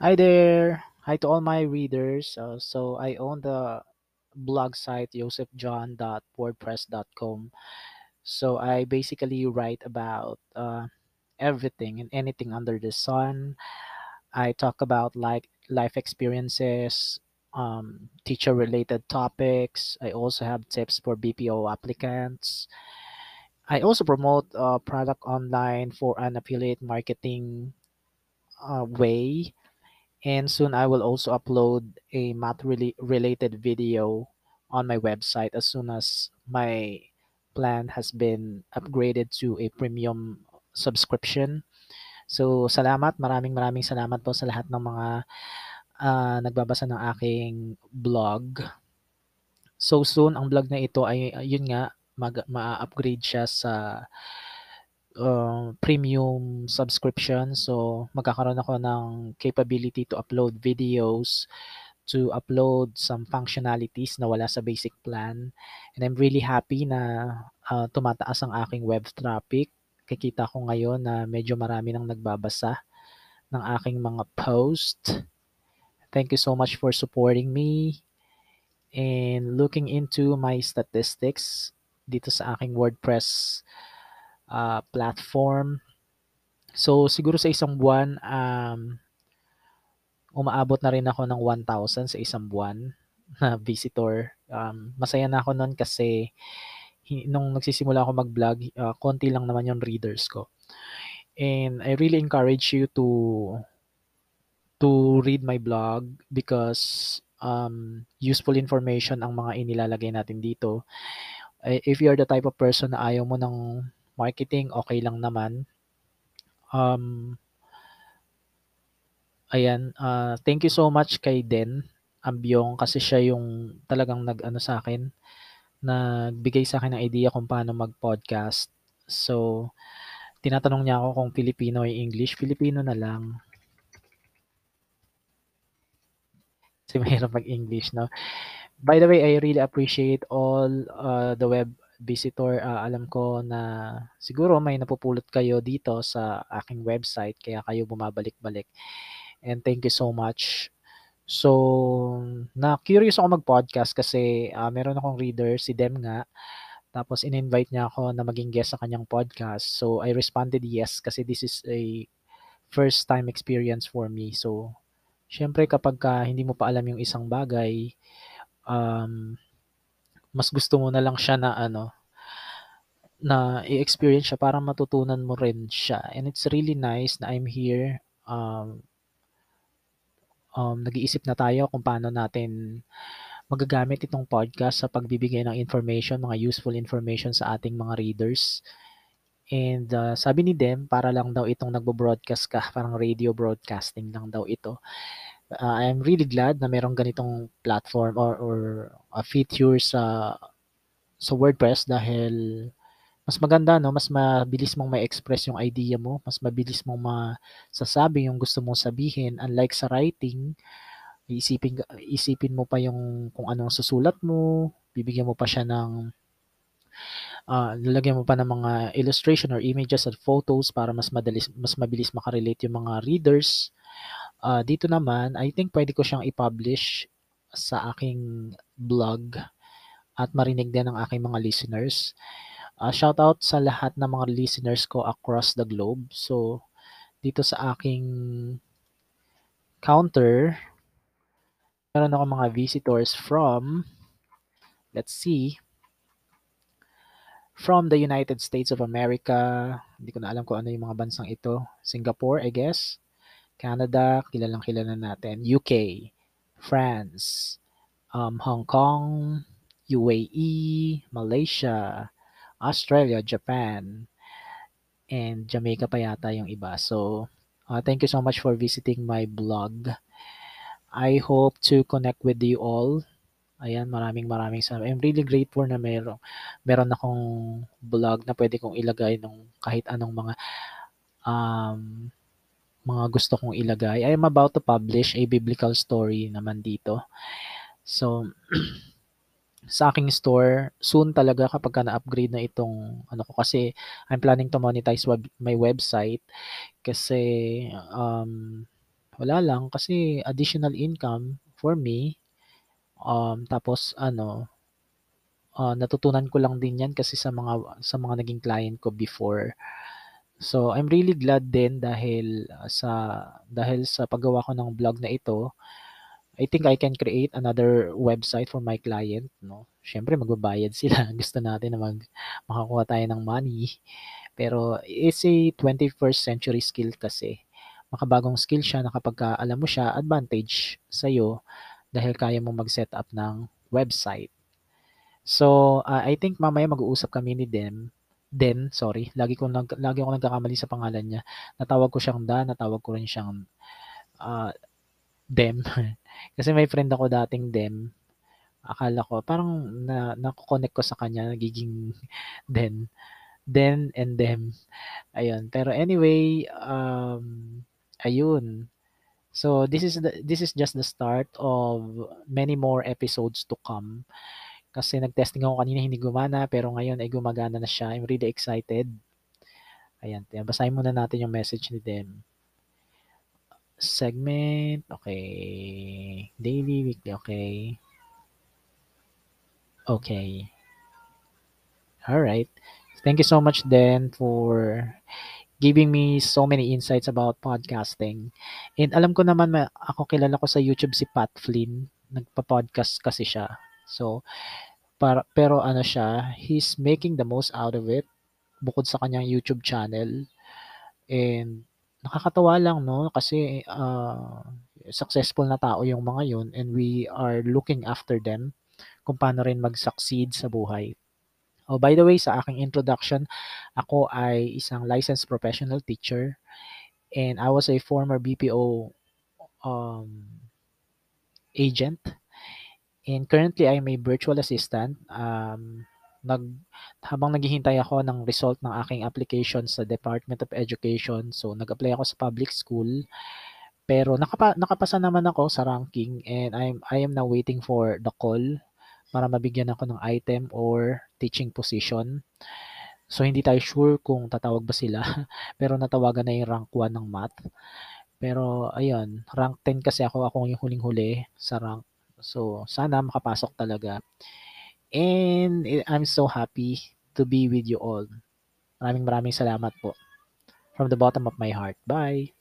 Hi there. Hi to all my readers. Uh, so I own the blog site josephjohn.wordpress.com. So I basically write about uh, everything and anything under the sun. I talk about like life experiences, um, teacher related topics. I also have tips for BPO applicants. I also promote uh, product online for an affiliate marketing uh, way and soon I will also upload a math rela- related video on my website as soon as my plan has been upgraded to a premium subscription. So salamat, maraming maraming salamat po sa lahat ng mga ah, nagbabasa ng aking blog. So soon ang blog na ito ay yun nga mag ma-upgrade siya sa uh, premium subscription. So magkakaroon ako ng capability to upload videos to upload some functionalities na wala sa basic plan. And I'm really happy na uh, tumataas ang aking web traffic. Kikita ko ngayon na medyo marami nang nagbabasa ng aking mga post. Thank you so much for supporting me and looking into my statistics dito sa aking WordPress uh, platform. So siguro sa isang buwan um, umaabot na rin ako ng 1,000 sa isang buwan na visitor. Um, masaya na ako no'n kasi nung nagsisimula ako mag-vlog, uh, konti lang naman yung readers ko. And I really encourage you to to read my blog because um, useful information ang mga inilalagay natin dito. If you are the type of person na ayaw mo ng marketing, okay lang naman. Um, Ayan, ah, thank you so much kay Den Ambyong kasi siya yung talagang nag-ano sa akin, nagbigay sa akin ng idea kung paano mag-podcast. So, tinatanong niya ako kung Filipino o English, Filipino na lang. Kasi mahirap mag-English, no? By the way, I really appreciate all uh, the web visitor. Uh, alam ko na siguro may napupulot kayo dito sa aking website kaya kayo bumabalik-balik. And thank you so much. So, na-curious ako mag-podcast kasi uh, meron akong reader, si Dem nga. Tapos in-invite niya ako na maging guest sa kanyang podcast. So, I responded yes kasi this is a first time experience for me. So, syempre kapag ka hindi mo pa alam yung isang bagay, um, mas gusto mo na lang siya na ano, na i-experience siya para matutunan mo rin siya. And it's really nice na I'm here um, um, nag-iisip na tayo kung paano natin magagamit itong podcast sa pagbibigay ng information, mga useful information sa ating mga readers. And uh, sabi ni Dem, para lang daw itong nagbo-broadcast ka, parang radio broadcasting lang daw ito. Uh, I'm really glad na merong ganitong platform or, or a feature sa sa WordPress dahil mas maganda no, mas mabilis mong ma-express yung idea mo, mas mabilis mong masasabi yung gusto mong sabihin unlike sa writing, isipin isipin mo pa yung kung anong susulat mo, bibigyan mo pa siya ng uh, lalagyan mo pa ng mga illustration or images at photos para mas madalis mas mabilis makarelate yung mga readers. Uh, dito naman, I think pwede ko siyang i-publish sa aking blog at marinig din ng aking mga listeners. Uh, shout out sa lahat ng mga listeners ko across the globe. So, dito sa aking counter, meron ako mga visitors from, let's see, from the United States of America. Hindi ko na alam kung ano yung mga bansang ito. Singapore, I guess. Canada, kilalang kilala natin. UK, France, um, Hong Kong, UAE, Malaysia, Australia, Japan, and Jamaica pa yata yung iba. So, uh, thank you so much for visiting my blog. I hope to connect with you all. Ayan, maraming maraming salamat. I'm really grateful na meron, meron akong blog na pwede kong ilagay ng kahit anong mga um, mga gusto kong ilagay. I am about to publish a biblical story naman dito. So, sa aking store soon talaga kapag ka na-upgrade na itong ano ko kasi I'm planning to monetize web, my website kasi um, wala lang kasi additional income for me. Um, tapos ano ah, natutunan ko lang din 'yan kasi sa mga sa mga naging client ko before. So, I'm really glad din dahil sa dahil sa paggawa ko ng vlog na ito, I think I can create another website for my client 'no. Siyempre magbabayad sila, gusto natin na mag makakuha tayo ng money. Pero it's a 21st century skill kasi. Makabagong skill siya na kapagka alam mo siya, advantage sa'yo dahil kaya mong mag-set up ng website. So, ah, I think mamaya mag-uusap kami ni Dem Den, sorry, lagi ko nag lagi akong nagkakamali sa pangalan niya. Natawag ko siyang Dan, natawag ko rin siyang, ah, Dem. Kasi may friend ako dating Dem. Akala ko parang na nako-connect ko sa kanya nagiging Den. Den and Dem, ayun. Pero anyway, um, ayun. So, this is the this is just the start of many more episodes to come. Kasi nag-testing ako kanina hindi gumana, pero ngayon ay gumagana na siya. I'm really excited. Ayan, basahin muna natin yung message ni Dem. Segment, okay. Daily, weekly, okay. Okay. Alright. Thank you so much Den for giving me so many insights about podcasting. And alam ko naman ma ako kilala ko sa YouTube si Pat Flynn, nagpa-podcast kasi siya. So, para pero ano siya, he's making the most out of it bukod sa kanyang YouTube channel. And nakakatawa lang 'no kasi, ah, successful na tao yung mga yun and we are looking after them kung paano rin mag-succeed sa buhay. Oh, by the way, sa aking introduction, ako ay isang licensed professional teacher and I was a former BPO um, agent. And currently, I'm a virtual assistant. Um, nag habang naghihintay ako ng result ng aking application sa Department of Education, so nag-apply ako sa public school. Pero nakapa nakapasa naman ako sa ranking and I'm I am now waiting for the call para mabigyan ako ng item or teaching position. So, hindi tayo sure kung tatawag ba sila, pero natawagan na yung rank 1 ng math. Pero ayun, rank 10 kasi ako, ako yung huling-huli sa rank. So, sana makapasok talaga. And I'm so happy to be with you all. Maraming maraming salamat po. From the bottom of my heart. Bye!